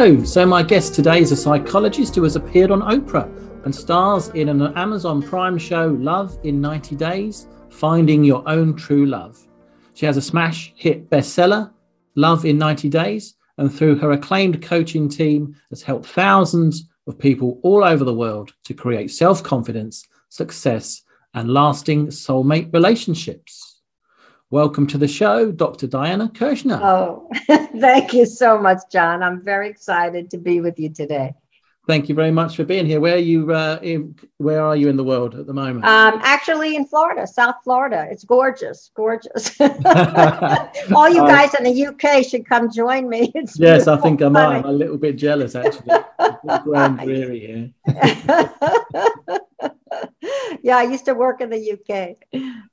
So my guest today is a psychologist who has appeared on Oprah and stars in an Amazon Prime show, Love in 90 Days Finding Your Own True Love. She has a smash hit bestseller, Love in 90 Days, and through her acclaimed coaching team, has helped thousands of people all over the world to create self confidence, success, and lasting soulmate relationships. Welcome to the show, Dr. Diana Kirschner. Oh, thank you so much, John. I'm very excited to be with you today. Thank you very much for being here. Where are you? Uh, in, where are you in the world at the moment? Um, actually, in Florida, South Florida. It's gorgeous, gorgeous. All you guys in the UK should come join me. It's yes, I think I might. I'm a little bit jealous, actually. it's dreary here. yeah, I used to work in the UK.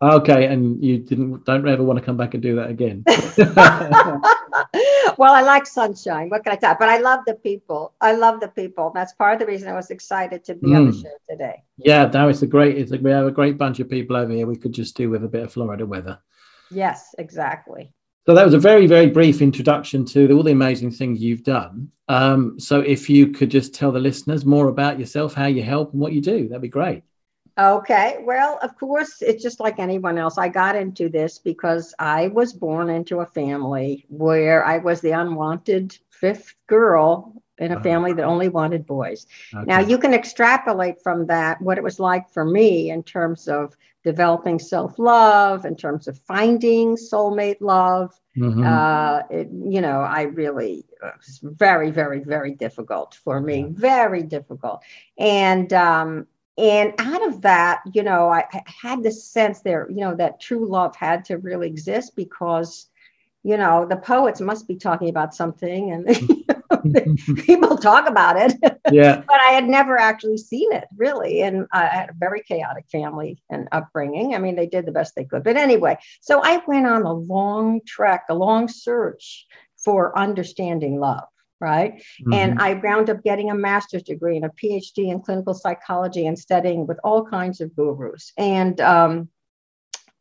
Okay, and you didn't don't ever want to come back and do that again. well, I like sunshine. What can I tell? But I love the people. I love the people. That's part of the reason I was excited to be mm. on the hmm. show today. Yeah, now it's a great. It's a, we have a great bunch of people over here. We could just do with a bit of Florida weather. Yes, exactly. So that was a very, very brief introduction to all the amazing things you've done. Um, so if you could just tell the listeners more about yourself, how you help, and what you do, that'd be great. Okay. Well, of course, it's just like anyone else. I got into this because I was born into a family where I was the unwanted fifth girl in a uh-huh. family that only wanted boys. Okay. Now, you can extrapolate from that what it was like for me in terms of developing self love, in terms of finding soulmate love. Mm-hmm. Uh, it, you know, I really, it was very, very, very difficult for me, yeah. very difficult. And, um, and out of that you know I, I, had this sense there you know that true love had to really exist because you know the poets must be talking about something and people talk about it. Yeah. But i had never actually seen it really. And i had a very chaotic family and upbringing. I mean they did the best they could. But anyway so i went on a long trek a long search for understanding love right? Mm-hmm. And I wound up getting a master's degree and a PhD in clinical psychology and studying with all kinds of gurus. And um,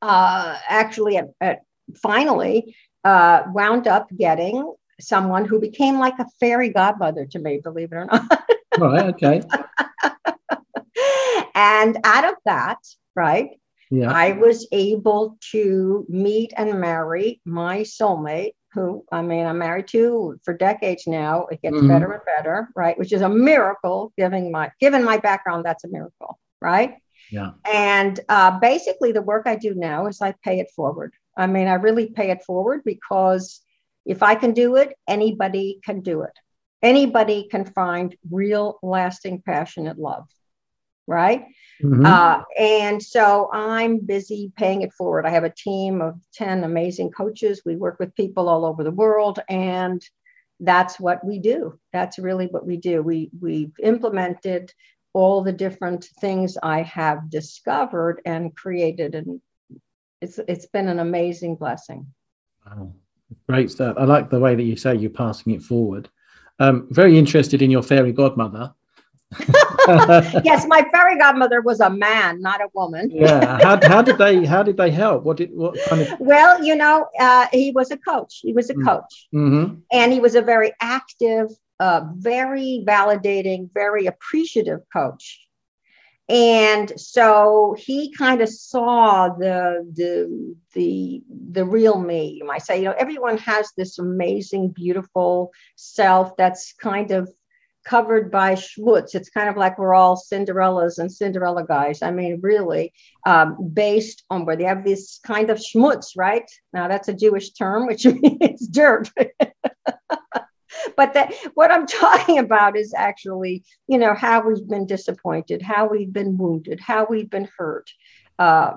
uh, actually, at, at finally, uh, wound up getting someone who became like a fairy godmother to me, believe it or not. right, okay. and out of that, right, yeah. I was able to meet and marry my soulmate who I mean I'm married to for decades now. It gets mm-hmm. better and better, right? Which is a miracle, given my given my background, that's a miracle, right? Yeah. And uh, basically, the work I do now is I pay it forward. I mean, I really pay it forward because if I can do it, anybody can do it. Anybody can find real, lasting, passionate love right? Mm-hmm. Uh, and so I'm busy paying it forward. I have a team of 10 amazing coaches. We work with people all over the world, and that's what we do. That's really what we do. We, we've implemented all the different things I have discovered and created, and it's, it's been an amazing blessing. Wow. Great stuff. I like the way that you say you're passing it forward. Um, very interested in your fairy godmother. yes, my fairy godmother was a man, not a woman. yeah. How, how did they how did they help? What did what kind of Well, you know, uh, he was a coach. He was a mm. coach. Mm-hmm. And he was a very active, uh, very validating, very appreciative coach. And so he kind of saw the the the the real me, you might say. You know, everyone has this amazing, beautiful self that's kind of covered by schmutz. It's kind of like we're all Cinderellas and Cinderella guys. I mean, really, um, based on where they have this kind of schmutz, right? Now, that's a Jewish term, which means dirt. but that what I'm talking about is actually, you know, how we've been disappointed, how we've been wounded, how we've been hurt. Uh,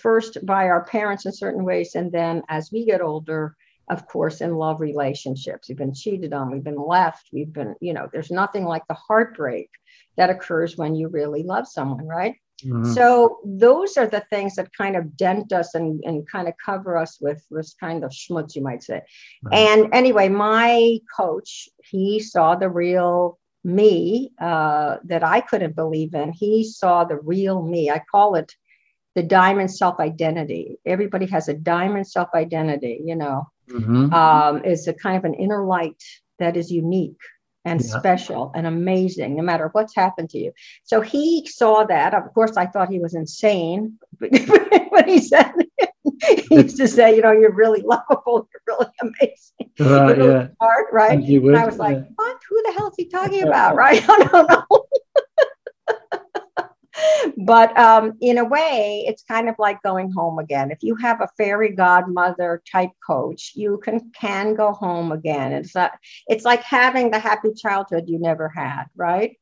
first by our parents in certain ways, and then as we get older, of course, in love relationships. We've been cheated on, we've been left, we've been, you know, there's nothing like the heartbreak that occurs when you really love someone, right? Mm-hmm. So those are the things that kind of dent us and, and kind of cover us with this kind of schmutz, you might say. Right. And anyway, my coach, he saw the real me uh, that I couldn't believe in. He saw the real me. I call it the diamond self identity. Everybody has a diamond self identity, you know, mm-hmm. um, it's a kind of an inner light that is unique and yeah. special and amazing, no matter what's happened to you. So he saw that. Of course, I thought he was insane when he said he used to say, you know, you're really lovable, you're really amazing, right, really yeah. smart, right? And, and I was like, what? Who the hell is he talking about, right? I don't know but um, in a way, it's kind of like going home again. If you have a fairy godmother type coach, you can can go home again. It's not, it's like having the happy childhood you never had, right?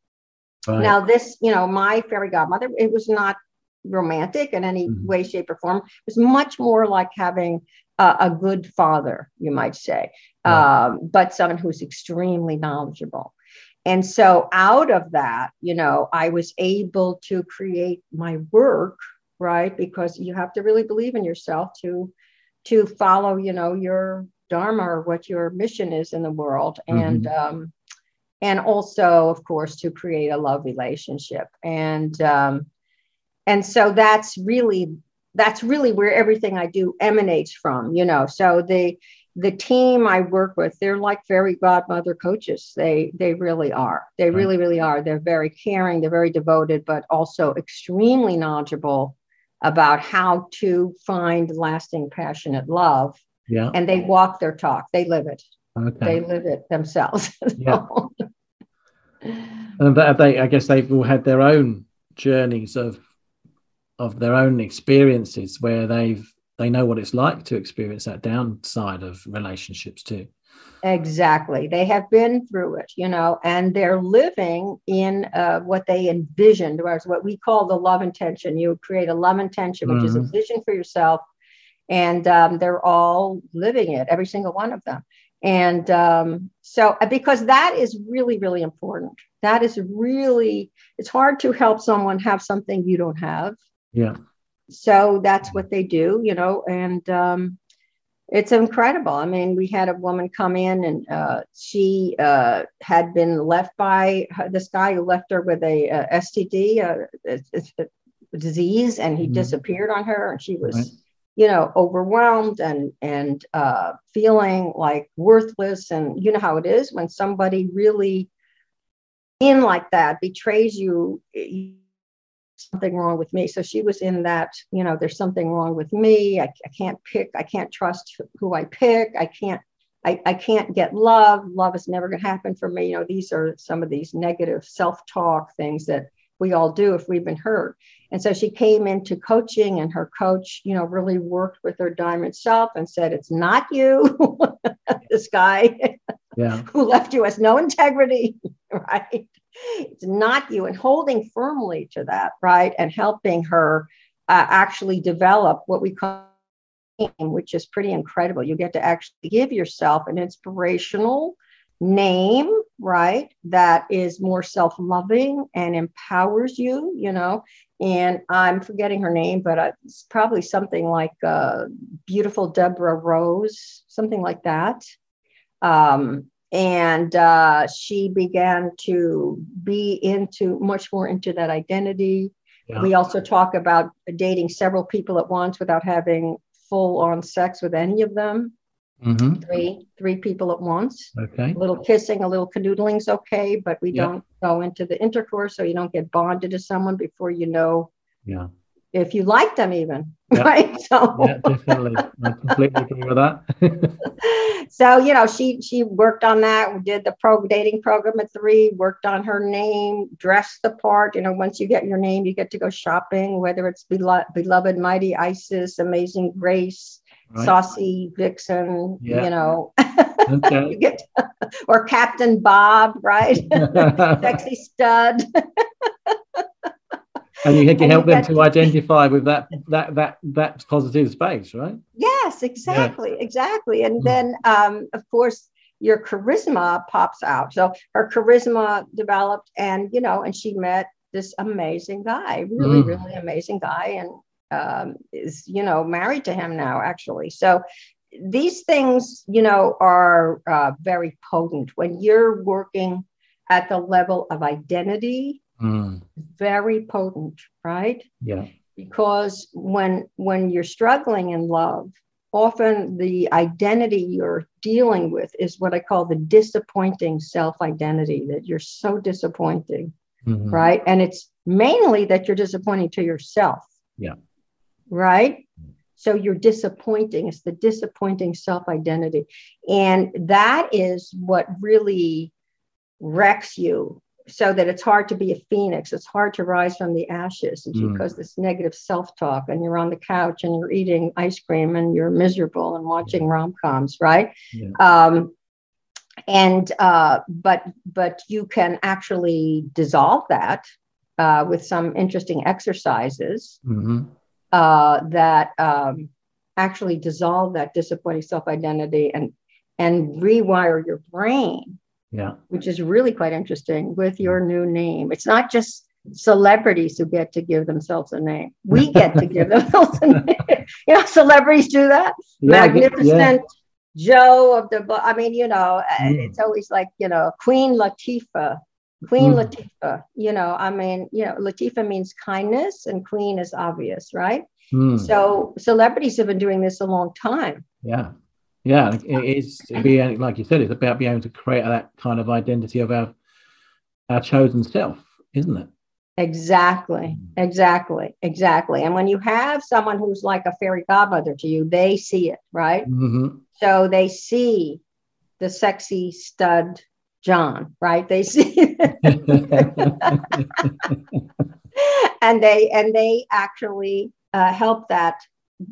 right? Now, this, you know, my fairy godmother, it was not romantic in any mm-hmm. way, shape, or form. It was much more like having a, a good father, you might say, right. um, but someone who's extremely knowledgeable. And so out of that, you know, I was able to create my work, right? Because you have to really believe in yourself to to follow, you know, your dharma or what your mission is in the world. Mm-hmm. And um and also, of course, to create a love relationship. And um, and so that's really that's really where everything I do emanates from, you know. So the the team I work with, they're like fairy godmother coaches. They they really are. They right. really really are. They're very caring. They're very devoted, but also extremely knowledgeable about how to find lasting, passionate love. Yeah. And they walk their talk. They live it. Okay. They live it themselves. yeah. and they, I guess they've all had their own journeys of of their own experiences where they've they know what it's like to experience that downside of relationships too. Exactly. They have been through it you know and they're living in uh, what they envisioned or what we call the love intention. You create a love intention which mm-hmm. is a mm-hmm. vision for yourself and um, they're all living it every single one of them. And um, so uh, because that is really really important. That is really it's hard to help someone have something you don't have. Yeah so that's what they do, you know, and um, it's incredible. I mean, we had a woman come in and uh, she uh, had been left by this guy who left her with a, a STD, a, a, a, disease, and he mm-hmm. disappeared on her, and she was. Right. You know, overwhelmed and and uh, feeling like worthless, and you know how it is when somebody really in like that betrays you something wrong with me. So she was in that, you know, there's something wrong with me. I, I can't pick, I can't trust who I pick. I can't, I, I can't get love. Love is never going to happen for me. You know, these are some of these negative self talk things that we all do if we've been hurt. And so she came into coaching, and her coach, you know, really worked with her diamond self and said, It's not you, this guy yeah. who left you has no integrity, right? It's not you and holding firmly to that right and helping her uh, actually develop what we call which is pretty incredible. You get to actually give yourself an inspirational name right that is more self-loving and empowers you you know and i'm forgetting her name but uh, it's probably something like uh, beautiful deborah rose something like that. Um, and uh, she began to be into much more into that identity yeah. we also talk about dating several people at once without having full on sex with any of them mm-hmm. three three people at once okay a little kissing a little canoodling's okay but we yeah. don't go into the intercourse so you don't get bonded to someone before you know yeah if you like them even yeah. right so yeah definitely i completely agree with that so you know she she worked on that we did the pro dating program at three worked on her name dressed the part you know once you get your name you get to go shopping whether it's Belo- beloved mighty isis amazing grace right. saucy vixen yeah. you know okay. you get or captain bob right sexy stud and you can help them to identify with that that that that positive space right yes exactly yeah. exactly and mm. then um, of course your charisma pops out. So her charisma developed, and you know, and she met this amazing guy, really, mm. really amazing guy, and um, is you know married to him now, actually. So these things, you know, are uh, very potent when you're working at the level of identity. Mm. Very potent, right? Yeah. Because when when you're struggling in love, often the identity you're dealing with is what I call the disappointing self identity that you're so disappointing, mm-hmm. right? And it's mainly that you're disappointing to yourself. Yeah. Right. So you're disappointing. It's the disappointing self identity. And that is what really wrecks you so that it's hard to be a phoenix. It's hard to rise from the ashes mm. because this negative self talk, and you're on the couch and you're eating ice cream and you're miserable and watching rom coms, right? Yeah. Um, and uh, but but you can actually dissolve that uh, with some interesting exercises mm-hmm. uh, that um, actually dissolve that disappointing self identity and and rewire your brain yeah. Which is really quite interesting with your new name. It's not just celebrities who get to give themselves a name. We get to give themselves a name. You know, celebrities do that. Yeah, Magnificent yeah. Joe of the, I mean, you know, mm. it's always like, you know, Queen Latifah. Queen mm. Latifah, you know, I mean, you know, Latifah means kindness and queen is obvious, right? Mm. So celebrities have been doing this a long time. Yeah yeah it's be like you said it's about being able to create that kind of identity of our our chosen self isn't it exactly mm. exactly exactly and when you have someone who's like a fairy godmother to you they see it right mm-hmm. so they see the sexy stud john right they see and they and they actually uh, help that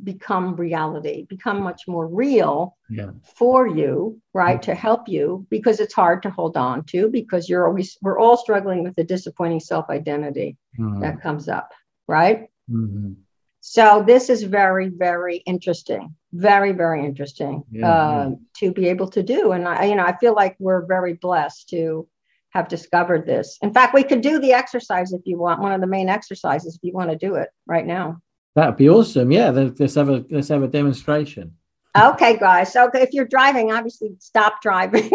become reality, become much more real yeah. for you, right? Mm-hmm. To help you because it's hard to hold on to because you're always, we're all struggling with the disappointing self identity mm-hmm. that comes up, right? Mm-hmm. So this is very, very interesting, very, very interesting yeah, uh, yeah. to be able to do. And I, you know, I feel like we're very blessed to have discovered this. In fact, we could do the exercise if you want, one of the main exercises if you want to do it right now. That'd be awesome. Yeah, let's have a let's have a demonstration. Okay, guys. So if you're driving, obviously stop driving.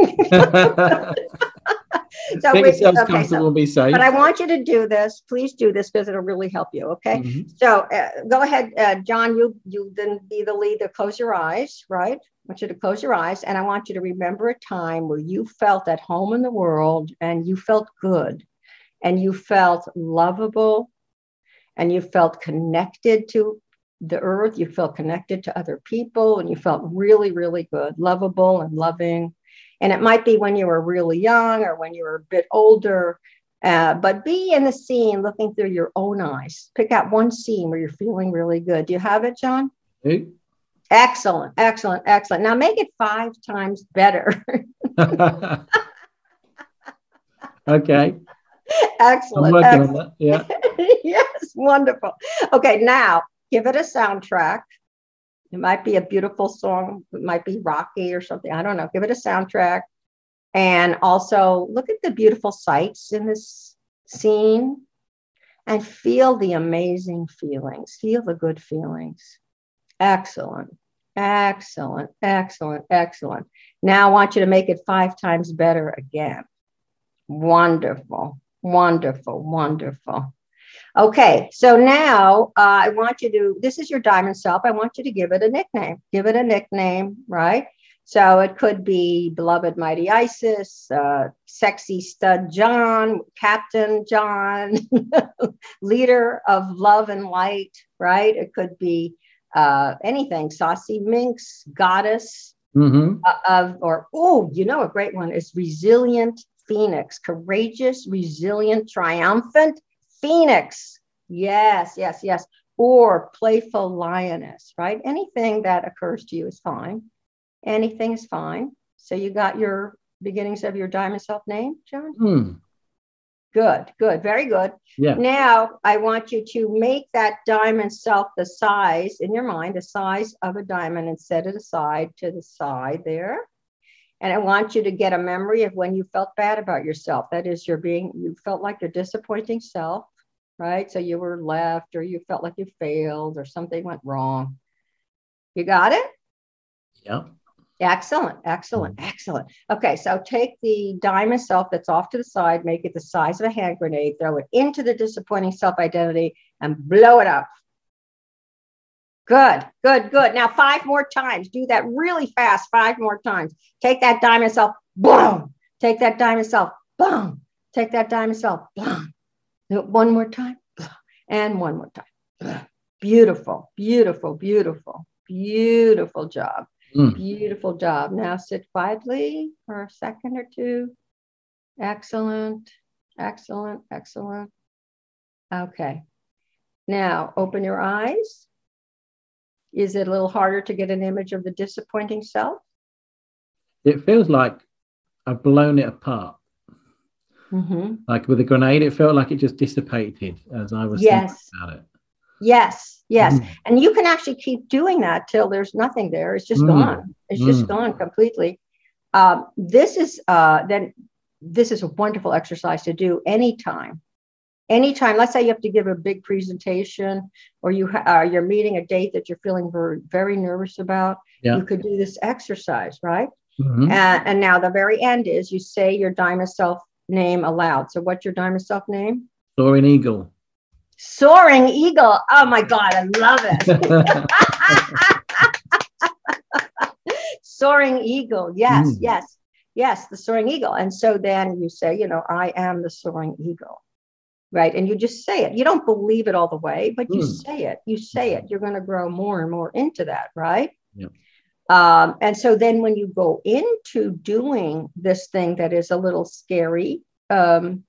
so Make we, okay, comfortable so, be safe. But I want you to do this. Please do this because it'll really help you. Okay. Mm-hmm. So uh, go ahead, uh, John. You you then be the lead to close your eyes. Right. I want you to close your eyes, and I want you to remember a time where you felt at home in the world, and you felt good, and you felt lovable, and you felt connected to the earth, you felt connected to other people, and you felt really, really good, lovable and loving. And it might be when you were really young or when you were a bit older, uh, but be in the scene looking through your own eyes. Pick out one scene where you're feeling really good. Do you have it, John? Hey. Excellent, excellent, excellent. Now make it five times better. okay. Excellent. excellent. Yeah. yes, wonderful. Okay, now give it a soundtrack. It might be a beautiful song, it might be rocky or something. I don't know. Give it a soundtrack. And also look at the beautiful sights in this scene and feel the amazing feelings. Feel the good feelings. Excellent. Excellent. Excellent. Excellent. Now I want you to make it five times better again. Wonderful. Wonderful, wonderful. Okay, so now uh, I want you to, this is your diamond self. I want you to give it a nickname. Give it a nickname, right? So it could be Beloved Mighty Isis, uh, Sexy Stud John, Captain John, Leader of Love and Light, right? It could be uh, anything, Saucy Minx, Goddess mm-hmm. Uh, of, or, oh, you know, a great one is Resilient phoenix, courageous, resilient, triumphant phoenix. Yes, yes, yes. Or playful lioness, right? Anything that occurs to you is fine. Anything is fine. So you got your beginnings of your diamond self name, John? Hmm. Good, good, very good. Yeah. Now I want you to make that diamond self the size in your mind, the size of a diamond, and set it aside to the side there. And I want you to get a memory of when you felt bad about yourself. That is, you're being, you felt like your disappointing self, right? So you were left, or you felt like you failed, or something went wrong. You got it? Yeah. Excellent, excellent, mm. excellent. Okay, so take the diamond self that's off to the side, make it the size of a hand grenade, throw it into the disappointing self identity, and blow it up. Good, good, good. Now, five more times. Do that really fast, five more times. Take that diamond self, boom. Take that diamond self, boom. Take that diamond self, boom. One more time, and one more time. Beautiful, beautiful, beautiful, beautiful job. Mm. Beautiful job. Now sit quietly for a second or two. Excellent, excellent, excellent. Okay. Now open your eyes. Is it a little harder to get an image of the disappointing self? It feels like I've blown it apart. Mm-hmm. Like with a grenade, it felt like it just dissipated as I was yes. thinking about it. Yes, yes. Mm. And you can actually keep doing that till there's nothing there. It's just mm. gone. It's mm. just gone completely. Um, this is uh, then this is a wonderful exercise to do anytime. Anytime, let's say you have to give a big presentation or you ha- uh, you're meeting a date that you're feeling very, very nervous about, yeah. you could do this exercise, right? Mm-hmm. And, and now the very end is you say your diamond self name aloud. So what's your diamond self name? Soaring Eagle. Soaring Eagle. Oh my God, I love it. soaring Eagle. Yes, mm. yes, yes, the Soaring Eagle. And so then you say, you know, I am the Soaring Eagle. Right. And you just say it. You don't believe it all the way, but you mm. say it. You say it. You're going to grow more and more into that. Right. Yeah. Um, and so then when you go into doing this thing that is a little scary, um,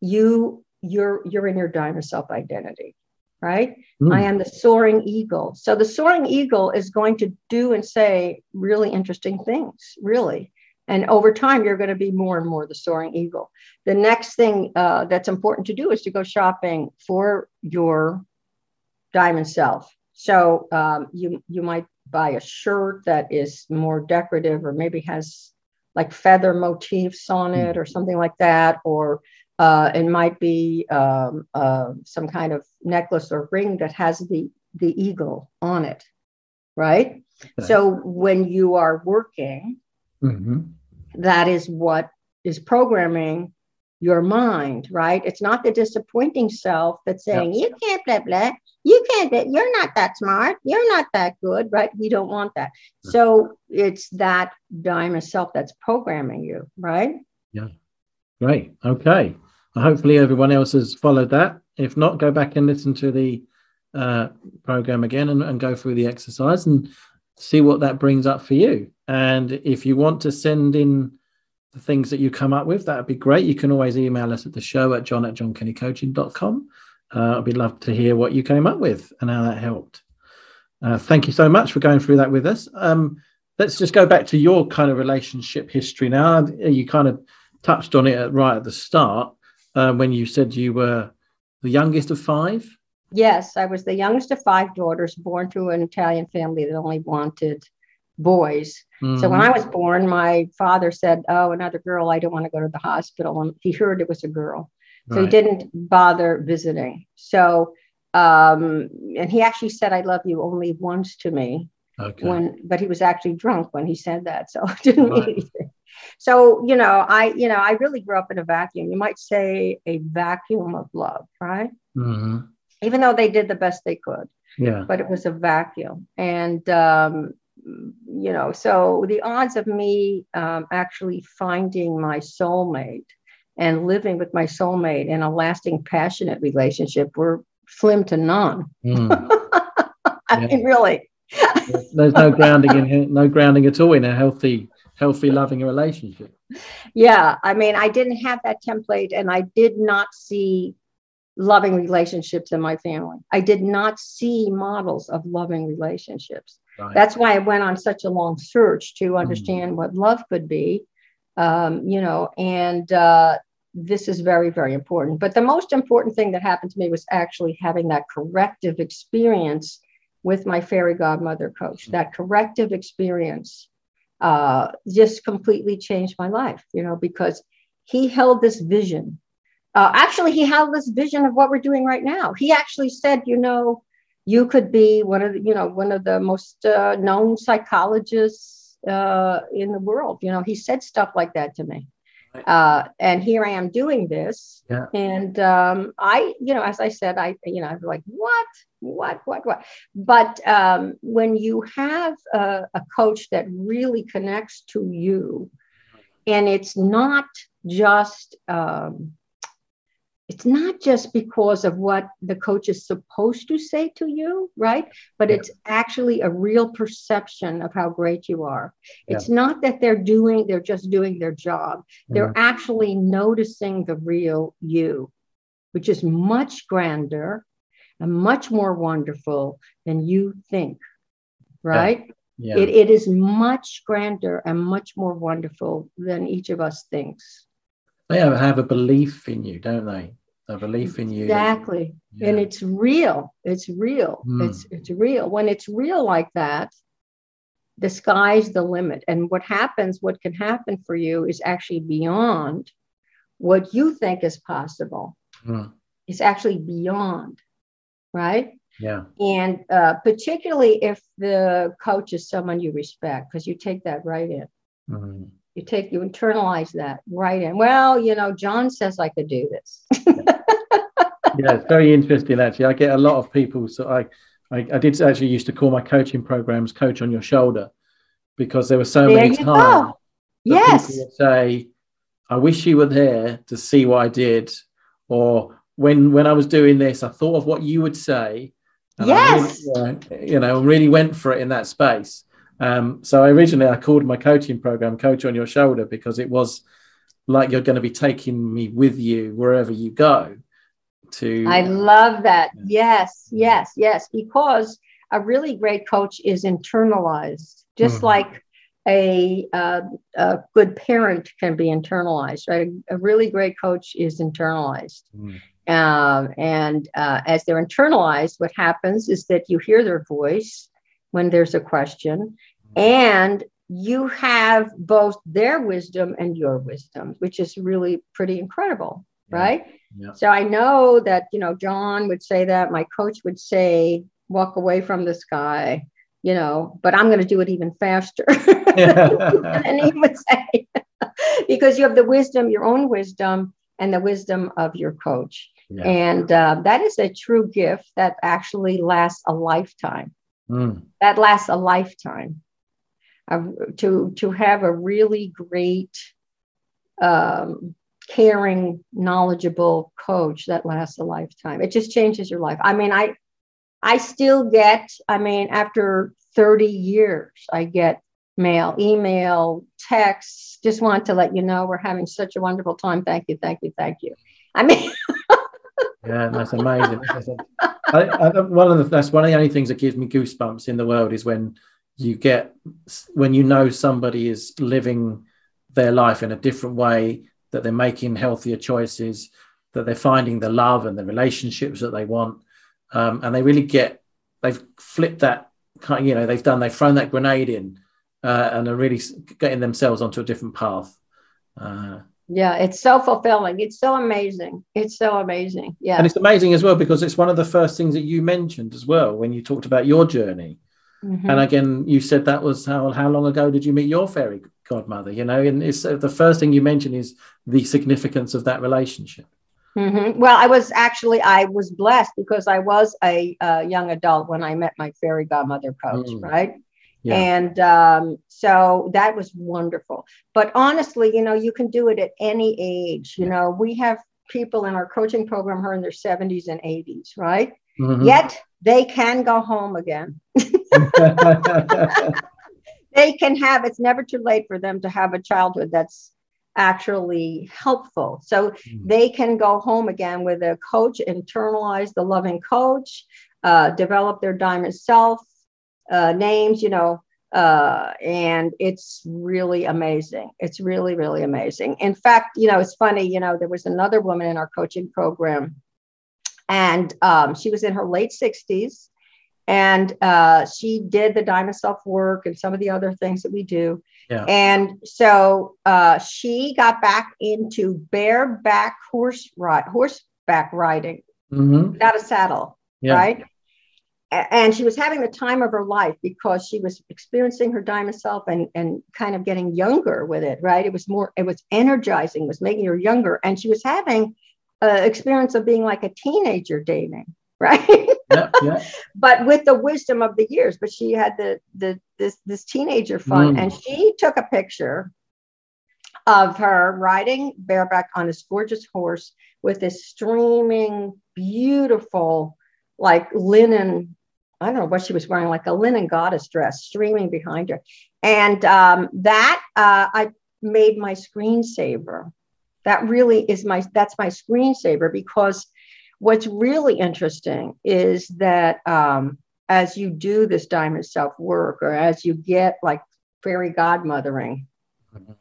you you're you're in your diamond self identity right mm. i am the soaring eagle so the soaring eagle is going to do and say really interesting things really and over time you're going to be more and more the soaring eagle the next thing uh, that's important to do is to go shopping for your diamond self so um, you you might buy a shirt that is more decorative or maybe has like feather motifs on it mm. or something like that or uh, it might be um, uh, some kind of necklace or ring that has the, the eagle on it, right? Okay. So when you are working, mm-hmm. that is what is programming your mind, right? It's not the disappointing self that's saying, yep. you can't blah, blah. You can't, that you're not that smart. You're not that good, right? We don't want that. So it's that diamond self that's programming you, right? Yeah. Great. Okay. Hopefully, everyone else has followed that. If not, go back and listen to the uh, program again and, and go through the exercise and see what that brings up for you. And if you want to send in the things that you come up with, that would be great. You can always email us at the show at john at johnkennycoaching.com. Uh, I'd be love to hear what you came up with and how that helped. Uh, thank you so much for going through that with us. Um, let's just go back to your kind of relationship history now. You kind of touched on it right at the start uh, when you said you were the youngest of five? Yes, I was the youngest of five daughters born to an Italian family that only wanted boys. Mm-hmm. So when I was born, my father said, Oh, another girl, I don't want to go to the hospital. And he heard it was a girl. So right. he didn't bother visiting. So, um, and he actually said, I love you only once to me. Okay. When, but he was actually drunk when he said that. So it didn't right. mean anything. So, you know, I, you know, I really grew up in a vacuum. You might say a vacuum of love, right? Mm-hmm. Even though they did the best they could. Yeah. But it was a vacuum. And, um, you know, so the odds of me um, actually finding my soulmate and living with my soulmate in a lasting, passionate relationship were slim to none. Mm. I yeah. mean, really. There's no grounding in no grounding at all in a healthy healthy, loving relationship. Yeah. I mean, I didn't have that template and I did not see loving relationships in my family. I did not see models of loving relationships. Right. That's why I went on such a long search to mm. understand mm. what love could be. Um, you know, and uh, this is very, very important. But the most important thing that happened to me was actually having that corrective experience with my fairy godmother coach, that corrective experience uh, just completely changed my life, you know, because he held this vision. Uh, actually, he had this vision of what we're doing right now. He actually said, you know, you could be one of the, you know, one of the most uh, known psychologists uh, in the world. You know, he said stuff like that to me. Uh, and here I am doing this. Yeah. And um, I, you know, as I said, I, you know, I was like, what, what, what, what? But um, when you have a, a coach that really connects to you, and it's not just um, it's not just because of what the coach is supposed to say to you, right? But yeah. it's actually a real perception of how great you are. Yeah. It's not that they're doing, they're just doing their job. They're mm-hmm. actually noticing the real you, which is much grander and much more wonderful than you think, right? Yeah. It, it is much grander and much more wonderful than each of us thinks they have a belief in you, don't they? A belief in you. Exactly. Yeah. And it's real. It's real. Mm. It's it's real. When it's real like that, the sky's the limit. And what happens, what can happen for you is actually beyond what you think is possible. Mm. It's actually beyond, right? Yeah. And uh, particularly if the coach is someone you respect, because you take that right in. Mm you take you internalize that right in. Well you know john says i could do this. Yeah it's very interesting actually. I get a lot of people so I, I, I did actually used to call my coaching programs coach on your shoulder because there were so there many times yes. say i wish you were there to see what i did or when when i was doing this i thought of what you would say yes really, uh, you know really went for it in that space um, so originally I called my coaching program Coach on Your Shoulder because it was like you're going to be taking me with you wherever you go. To I love that. Yes, yes, yes. Because a really great coach is internalized, just mm-hmm. like a, uh, a, good parent can be internalized, right? A, a really great coach is internalized. Mm. Um, and uh, as they're internalized, what happens is that you hear their voice when there's a question. And you have both their wisdom and your wisdom, which is really pretty incredible, yeah. right? Yeah. So I know that, you know, John would say that, my coach would say, walk away from this guy, you know, but I'm going to do it even faster. and he would say, because you have the wisdom, your own wisdom, and the wisdom of your coach. Yeah. And uh, that is a true gift that actually lasts a lifetime. Mm. That lasts a lifetime. Uh, to to have a really great, um, caring, knowledgeable coach that lasts a lifetime. It just changes your life. I mean, I I still get. I mean, after thirty years, I get mail, email, texts. Just want to let you know we're having such a wonderful time. Thank you, thank you, thank you. I mean. yeah, that's amazing. I, I, one of the that's one of the only things that gives me goosebumps in the world is when you get when you know somebody is living their life in a different way, that they're making healthier choices, that they're finding the love and the relationships that they want, um, and they really get they've flipped that kind. You know, they've done they've thrown that grenade in, uh, and are really getting themselves onto a different path. Uh, yeah, it's so fulfilling. It's so amazing. It's so amazing. Yeah. And it's amazing as well because it's one of the first things that you mentioned as well when you talked about your journey. Mm-hmm. And again, you said that was how how long ago did you meet your fairy godmother? You know, and it's uh, the first thing you mentioned is the significance of that relationship. Mm-hmm. Well, I was actually I was blessed because I was a, a young adult when I met my fairy godmother coach, mm. right? Yeah. And um, so that was wonderful. But honestly, you know, you can do it at any age. You know, we have people in our coaching program who are in their 70s and 80s, right? Mm-hmm. Yet they can go home again. they can have, it's never too late for them to have a childhood that's actually helpful. So mm-hmm. they can go home again with a coach, internalize the loving coach, uh, develop their diamond self, uh, names, you know, uh, and it's really amazing. It's really, really amazing. In fact, you know, it's funny, you know, there was another woman in our coaching program, and um, she was in her late 60s. and uh, she did the diamond self work and some of the other things that we do. Yeah. And so uh, she got back into bareback horse ride, horseback riding mm-hmm. without a saddle, yeah. right? And she was having the time of her life because she was experiencing her diamond self and and kind of getting younger with it right it was more it was energizing was making her younger and she was having an experience of being like a teenager dating right yeah, yeah. but with the wisdom of the years but she had the the this this teenager fun mm. and she took a picture of her riding bareback on this gorgeous horse with this streaming beautiful like linen I don't know what she was wearing, like a linen goddess dress streaming behind her. And um, that uh, I made my screensaver. That really is my, that's my screensaver because what's really interesting is that um, as you do this diamond self work or as you get like fairy godmothering, mm-hmm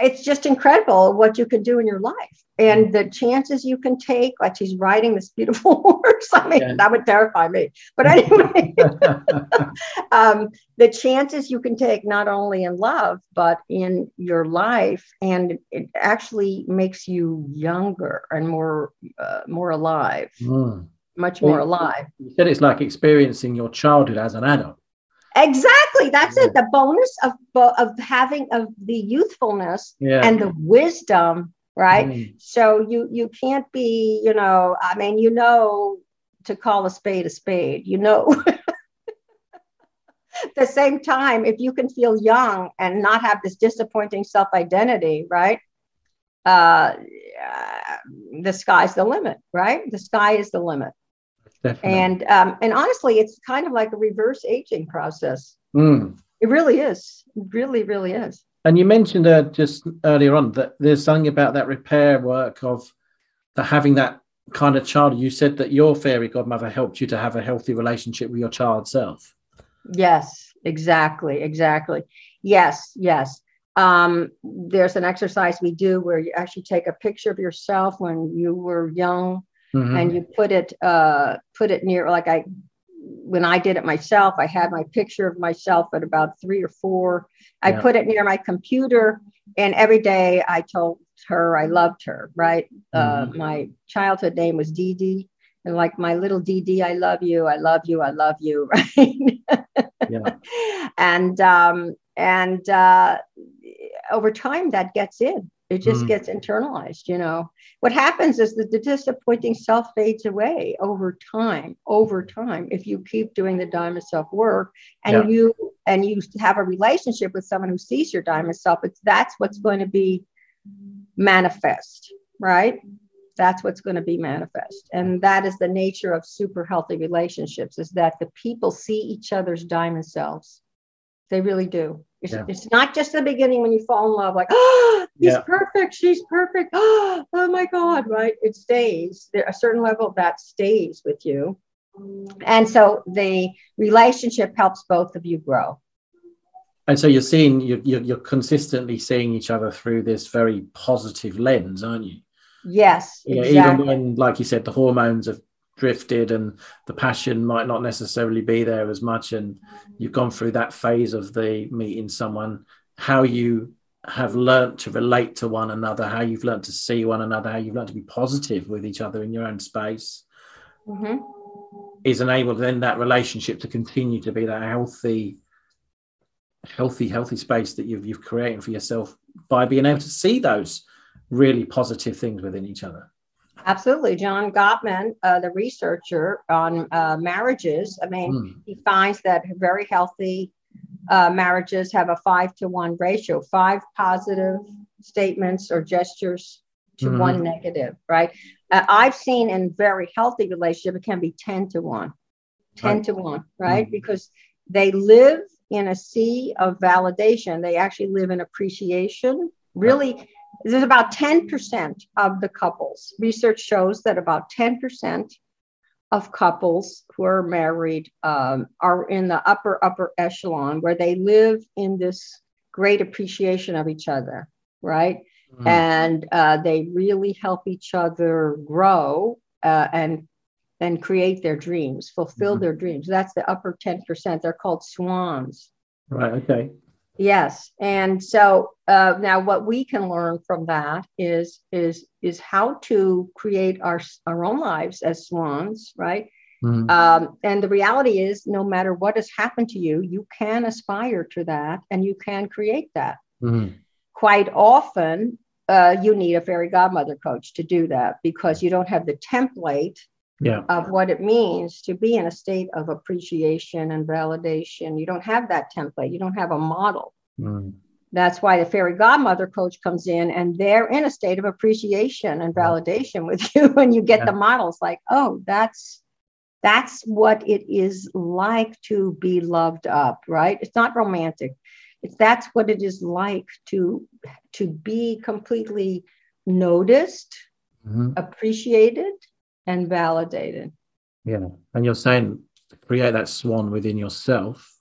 it's just incredible what you can do in your life and mm-hmm. the chances you can take like she's riding this beautiful horse i mean yeah. that would terrify me but anyway um, the chances you can take not only in love but in your life and it actually makes you younger and more uh, more alive mm. much more alive you said it's like experiencing your childhood as an adult Exactly. That's it. The bonus of of having of the youthfulness yeah. and the wisdom, right? Mm. So you you can't be, you know, I mean, you know to call a spade a spade. You know. At the same time, if you can feel young and not have this disappointing self identity, right? Uh, uh, the sky's the limit, right? The sky is the limit. Definitely. And um, and honestly, it's kind of like a reverse aging process. Mm. It really is. It really, really is. And you mentioned uh, just earlier on that there's something about that repair work of the having that kind of child. You said that your fairy godmother helped you to have a healthy relationship with your child self. Yes, exactly, exactly. Yes, yes. Um, there's an exercise we do where you actually take a picture of yourself when you were young mm-hmm. and you put it uh, put it near like I when I did it myself, I had my picture of myself at about three or four. I yeah. put it near my computer, and every day I told her I loved her. Right, uh, mm-hmm. uh, my childhood name was Dee Dee, and like my little Dee Dee, I love you, I love you, I love you. Right, yeah. and um, and uh, over time that gets in it just mm. gets internalized, you know. What happens is that the disappointing self fades away over time, over time. If you keep doing the diamond self work and yeah. you and you have a relationship with someone who sees your diamond self, it's that's what's going to be manifest, right? That's what's going to be manifest. And that is the nature of super healthy relationships, is that the people see each other's diamond selves. They really do. It's, yeah. it's not just the beginning when you fall in love, like, oh, he's yeah. perfect, she's perfect. Oh, oh my God, right? It stays. There a certain level that stays with you. And so the relationship helps both of you grow. And so you're seeing, you're, you're, consistently seeing each other through this very positive lens, aren't you? Yes. Yeah, exactly. even when, like you said, the hormones have drifted and the passion might not necessarily be there as much. And you've gone through that phase of the meeting someone how you have learnt to relate to one another how you've learnt to see one another how you've learnt to be positive with each other in your own space mm-hmm. is enabled then that relationship to continue to be that healthy healthy healthy space that you've, you've created for yourself by being able to see those really positive things within each other Absolutely. John Gottman, uh, the researcher on uh, marriages, I mean, mm. he finds that very healthy uh, marriages have a five to one ratio, five positive statements or gestures to mm-hmm. one negative, right? Uh, I've seen in very healthy relationship, it can be 10 to one, 10 right. to one, right? Mm. Because they live in a sea of validation. They actually live in appreciation. Really, there's about 10% of the couples. Research shows that about 10% of couples who are married um, are in the upper, upper echelon where they live in this great appreciation of each other, right? Mm-hmm. And uh, they really help each other grow uh, and and create their dreams, fulfill mm-hmm. their dreams. That's the upper 10%. They're called swans. Right. Okay. Yes. And so uh, now what we can learn from that is is is how to create our our own lives as swans, right? Mm-hmm. Um, and the reality is, no matter what has happened to you, you can aspire to that and you can create that. Mm-hmm. Quite often, uh, you need a fairy godmother coach to do that because you don't have the template yeah. of what it means to be in a state of appreciation and validation. You don't have that template, you don't have a model. Mm. That's why the fairy godmother coach comes in and they're in a state of appreciation and validation with you when you get yeah. the models like, oh, that's that's what it is like to be loved up, right? It's not romantic. It's that's what it is like to to be completely noticed, mm-hmm. appreciated, and validated. Yeah. And you're saying create that swan within yourself.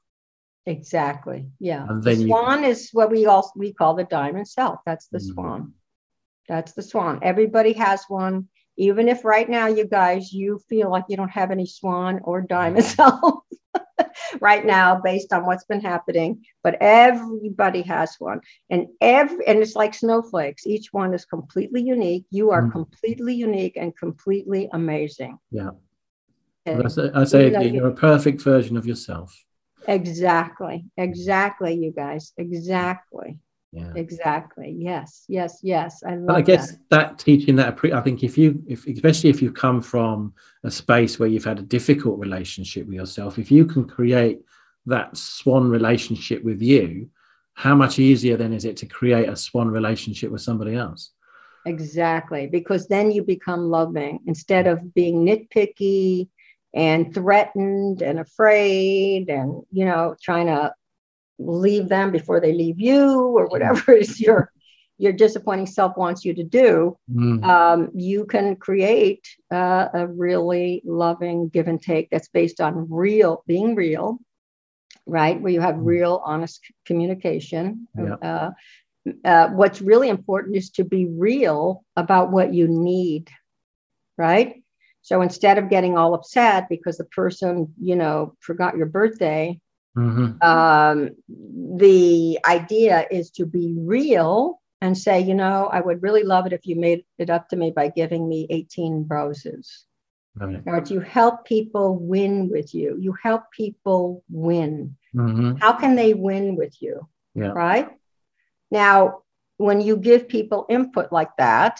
Exactly. Yeah. And then the swan you... is what we all we call the diamond self. That's the mm-hmm. swan. That's the swan. Everybody has one. Even if right now, you guys, you feel like you don't have any swan or diamond self right now, based on what's been happening, but everybody has one, and every and it's like snowflakes. Each one is completely unique. You are mm. completely unique and completely amazing. Yeah. I say, I say you you're a perfect version of yourself. Exactly. Exactly, you guys. Exactly. Yeah. Exactly. Yes. Yes. Yes. I love I guess that. that teaching that I think if you if especially if you come from a space where you've had a difficult relationship with yourself, if you can create that swan relationship with you, how much easier then is it to create a swan relationship with somebody else? Exactly. Because then you become loving instead of being nitpicky and threatened and afraid and you know trying to leave them before they leave you or whatever is your your disappointing self wants you to do mm. um, you can create uh, a really loving give and take that's based on real being real right where you have mm. real honest communication yeah. uh, uh, what's really important is to be real about what you need right so instead of getting all upset because the person you know forgot your birthday Mm-hmm. Um, the idea is to be real and say, you know, I would really love it if you made it up to me by giving me 18 roses. Right. Or you help people win with you. You help people win. Mm-hmm. How can they win with you? Yeah. Right. Now, when you give people input like that,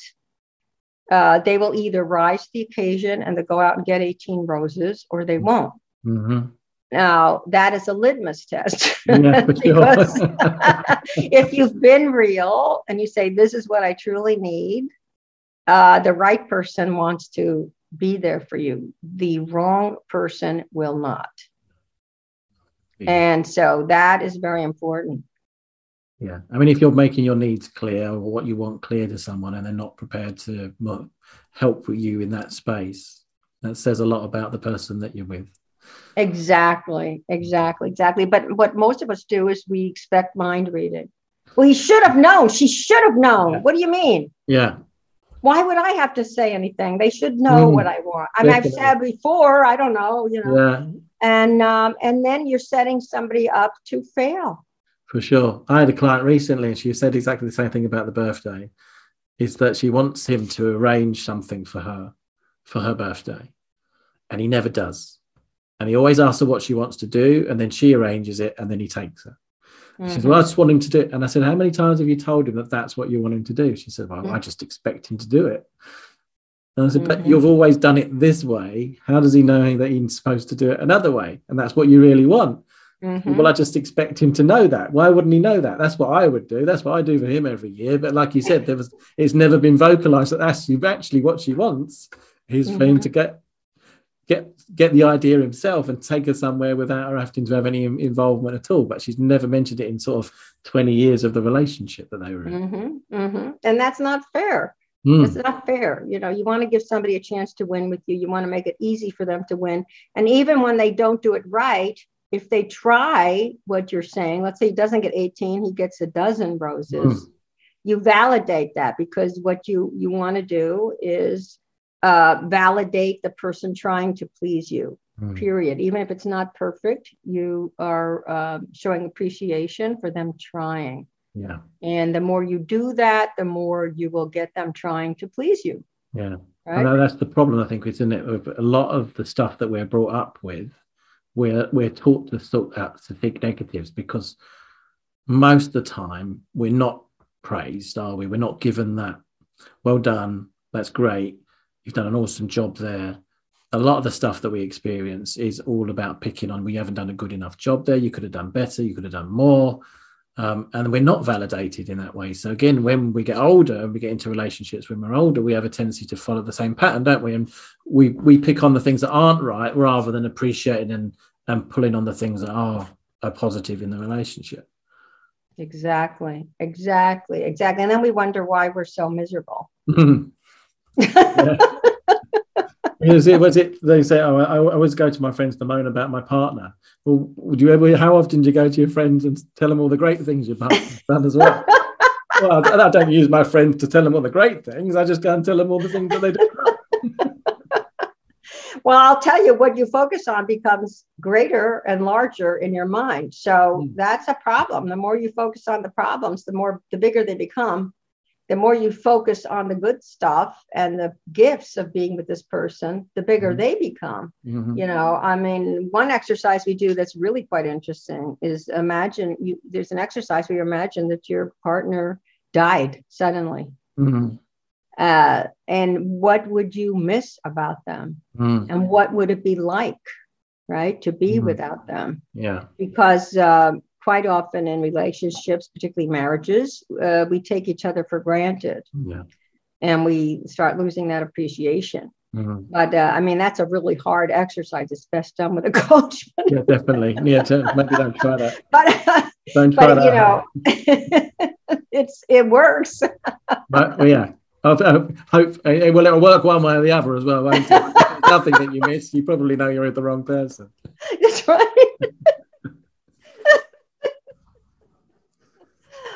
uh, they will either rise to the occasion and they go out and get 18 roses or they won't. Mm-hmm. Now, that is a litmus test. Yeah, because if you've been real and you say, This is what I truly need, uh, the right person wants to be there for you. The wrong person will not. Yeah. And so that is very important. Yeah. I mean, if you're making your needs clear or what you want clear to someone and they're not prepared to help you in that space, that says a lot about the person that you're with. Exactly, exactly, exactly. But what most of us do is we expect mind reading. Well, he should have known. She should have known. Yeah. What do you mean? Yeah. Why would I have to say anything? They should know mm, what I want. I mean, I've said before. I don't know. You know. Yeah. And um, and then you're setting somebody up to fail. For sure. I had a client recently, and she said exactly the same thing about the birthday. Is that she wants him to arrange something for her for her birthday, and he never does and he always asks her what she wants to do, and then she arranges it, and then he takes her. Mm-hmm. She says, "Well, I just want him to do it." And I said, "How many times have you told him that that's what you want him to do?" She said, "Well, mm-hmm. I just expect him to do it." And I said, mm-hmm. "But you've always done it this way. How does he know that he's supposed to do it another way? And that's what you really want?" Mm-hmm. Well, I just expect him to know that. Why wouldn't he know that? That's what I would do. That's what I do for him every year. But like you said, there was it's never been vocalized that that's actually what she wants is for him mm-hmm. to get get get the idea himself and take her somewhere without her having to have any involvement at all. But she's never mentioned it in sort of 20 years of the relationship that they were in. Mm-hmm, mm-hmm. And that's not fair. Mm. It's not fair. You know, you want to give somebody a chance to win with you. You want to make it easy for them to win. And even when they don't do it right, if they try what you're saying, let's say he doesn't get 18, he gets a dozen roses. Mm. You validate that because what you you want to do is uh, validate the person trying to please you. Mm. Period. Even if it's not perfect, you are uh, showing appreciation for them trying. Yeah. And the more you do that, the more you will get them trying to please you. Yeah. Right? Know that's the problem, I think, isn't it? With a lot of the stuff that we're brought up with, we're we're taught to sort out to think negatives because most of the time we're not praised, are we? We're not given that. Well done. That's great. You've done an awesome job there. A lot of the stuff that we experience is all about picking on. We haven't done a good enough job there. You could have done better. You could have done more. Um, and we're not validated in that way. So again, when we get older and we get into relationships when we're older, we have a tendency to follow the same pattern, don't we? And we we pick on the things that aren't right rather than appreciating and and pulling on the things that are, are positive in the relationship. Exactly, exactly, exactly. And then we wonder why we're so miserable. was it, was it, they say, oh, I, I, always go to my friends to moan about my partner. Well, would you ever, how often do you go to your friends and tell them all the great things your partner's done as well? well, I don't use my friends to tell them all the great things. I just go and tell them all the things that they do. well, I'll tell you what you focus on becomes greater and larger in your mind. So mm. that's a problem. The more you focus on the problems, the more the bigger they become the more you focus on the good stuff and the gifts of being with this person, the bigger mm-hmm. they become. Mm-hmm. You know, I mean, one exercise we do that's really quite interesting is imagine you there's an exercise where you imagine that your partner died suddenly. Mm-hmm. Uh, and what would you miss about them? Mm. And what would it be like, right, to be mm-hmm. without them? Yeah. Because uh, quite often in relationships, particularly marriages, uh, we take each other for granted. Yeah. And we start losing that appreciation. Mm-hmm. But uh, I mean, that's a really hard exercise. It's best done with a coach. yeah, definitely. Yeah, maybe don't try that. But, uh, don't try but that. you know, it's it works. but yeah, I hope well it'll work one way or the other as well, won't it? Nothing that you miss. You probably know you're with the wrong person. That's right.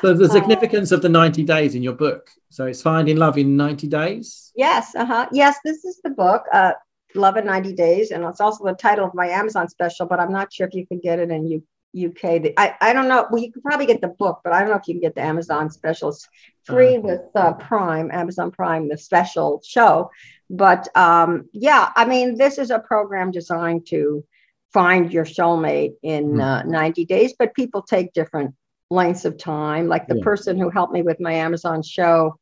So the significance of the 90 days in your book. So it's Finding Love in 90 Days. Yes. Uh-huh. Yes, this is the book, uh, Love in 90 Days. And it's also the title of my Amazon special, but I'm not sure if you can get it in U- UK. I, I don't know. Well, you could probably get the book, but I don't know if you can get the Amazon specials free uh-huh. with uh, Prime, Amazon Prime, the special show. But um, yeah, I mean, this is a program designed to find your soulmate in mm. uh, 90 days, but people take different lengths of time. Like the yeah. person who helped me with my Amazon show,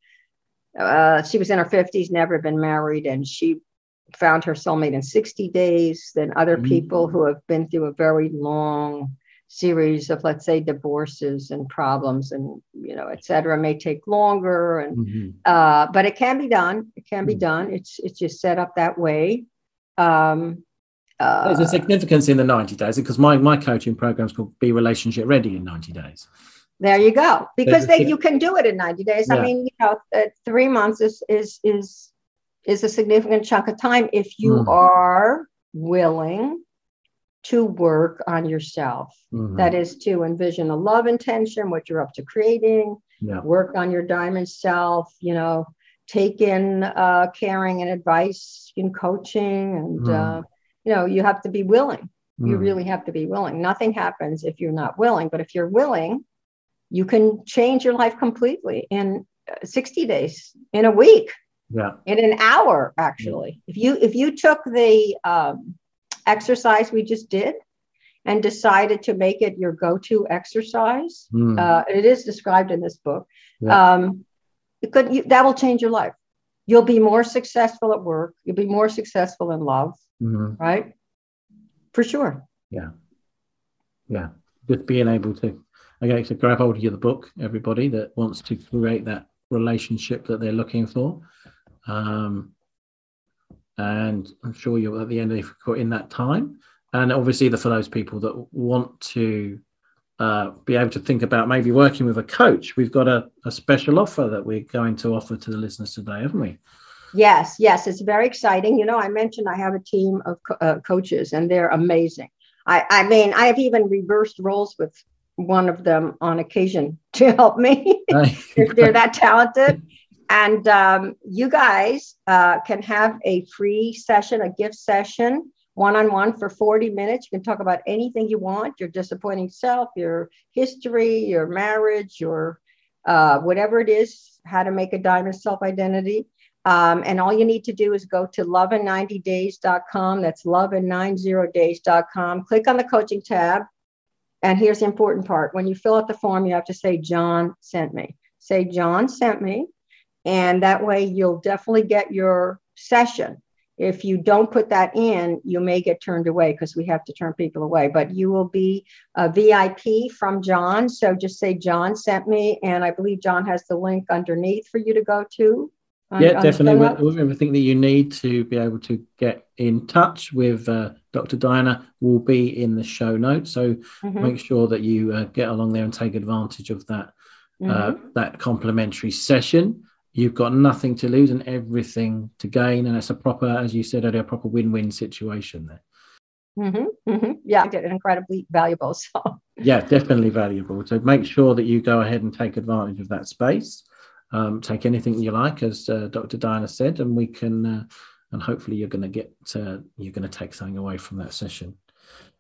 uh, she was in her 50s, never been married, and she found her soulmate in 60 days. Then other mm-hmm. people who have been through a very long series of, let's say, divorces and problems and, you know, et cetera, may take longer. And, mm-hmm. uh, but it can be done. It can be mm-hmm. done. It's, it's just set up that way. Um, uh, There's a significance in the 90 days because my, my coaching program is called Be Relationship Ready in 90 Days. There you go. Because they, you can do it in 90 days. Yeah. I mean, you know, uh, three months is, is, is, is a significant chunk of time if you mm. are willing to work on yourself. Mm-hmm. That is to envision a love intention, what you're up to creating, yeah. work on your diamond self, you know, take in uh, caring and advice in coaching and, mm. uh, you know you have to be willing mm. you hmm. really have to be willing nothing happens if you're not willing but if you're willing you can change your life completely in uh, 60 days in a week yeah in an hour actually yeah. if you if you took the um, exercise we just did and decided to make it your go-to exercise mm. uh, it is described in this book yeah. um, it could you, that will change your life you'll be more successful at work you'll be more successful in love mm-hmm. right? For sure. Yeah. Yeah. Just being able to, okay, so grab hold of the book, everybody that wants to create that relationship that they're looking for. Um, and I'm sure you're at the end of in that time. And obviously, the, for those people that want to uh, be able to think about maybe working with a coach, we've got a, a special offer that we're going to offer to the listeners today, haven't we? Yes, yes, it's very exciting. You know, I mentioned I have a team of co- uh, coaches, and they're amazing. I, I mean, I have even reversed roles with one of them on occasion to help me. they're, they're, that talented. and um, you guys uh, can have a free session, a gift session, one on one for 40 minutes. You can talk about anything you want your disappointing self, your history, your marriage, your uh, whatever it is, how to make a diamond self identity. Um, and all you need to do is go to lovein90days.com. That's lovein90days.com. Click on the coaching tab. And here's the important part when you fill out the form, you have to say, John sent me. Say, John sent me. And that way you'll definitely get your session. If you don't put that in, you may get turned away because we have to turn people away. But you will be a VIP from John. So just say, John sent me. And I believe John has the link underneath for you to go to. On, yeah, on definitely. Everything that you need to be able to get in touch with uh, Dr. Diana will be in the show notes. So mm-hmm. make sure that you uh, get along there and take advantage of that uh, mm-hmm. that complimentary session you've got nothing to lose and everything to gain. And it's a proper, as you said earlier, a proper win win situation there. Mm-hmm, mm-hmm. Yeah, incredibly valuable. So yeah, definitely valuable. So make sure that you go ahead and take advantage of that space. Um, take anything you like, as uh, Dr. Diana said, and we can, uh, and hopefully you're going to get, uh, you're going to take something away from that session.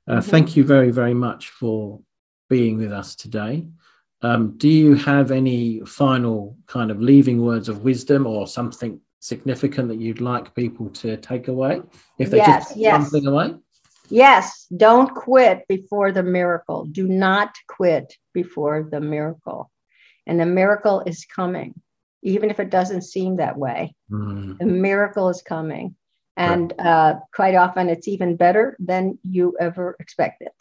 Uh, mm-hmm. Thank you very, very much for being with us today. Um, do you have any final kind of leaving words of wisdom or something significant that you'd like people to take away if they yes, just yes. something away? Yes, don't quit before the miracle. Do not quit before the miracle. And the miracle is coming, even if it doesn't seem that way. Mm. The miracle is coming. And uh, quite often it's even better than you ever expected.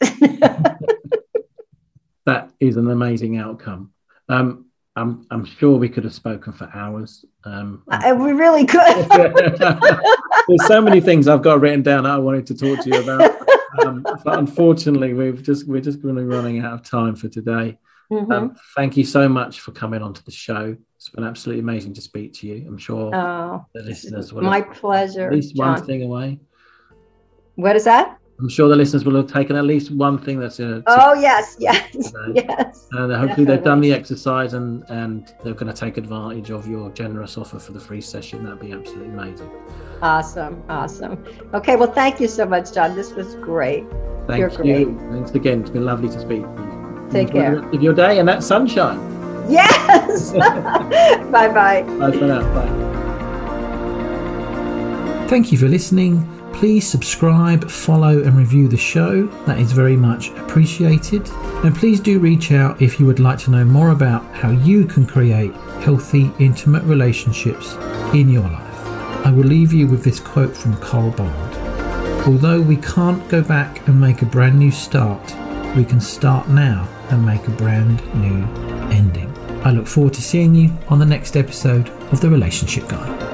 that is an amazing outcome. Um, I'm, I'm sure we could have spoken for hours. Um, uh, we really could. There's so many things I've got written down I wanted to talk to you about, um, but unfortunately, we've just we're just going to be running out of time for today. Mm-hmm. Um, thank you so much for coming onto the show. It's been absolutely amazing to speak to you. I'm sure oh, the listeners will. My pleasure. At least John. one thing away. What is that? I'm sure the listeners will have taken at least one thing that's in a. Oh yes, yes, yes. And uh, hopefully they've done the exercise and and they're going to take advantage of your generous offer for the free session. That'd be absolutely amazing. Awesome, awesome. Okay, well, thank you so much, John. This was great. Thank You're you. Great. Thanks again. It's been lovely to speak. To you. Take Enjoy care of your day and that sunshine. Yes. bye bye. Bye for now. Bye. Thank you for listening Please subscribe, follow, and review the show. That is very much appreciated. And please do reach out if you would like to know more about how you can create healthy, intimate relationships in your life. I will leave you with this quote from Carl Bond. Although we can't go back and make a brand new start, we can start now and make a brand new ending. I look forward to seeing you on the next episode of The Relationship Guy.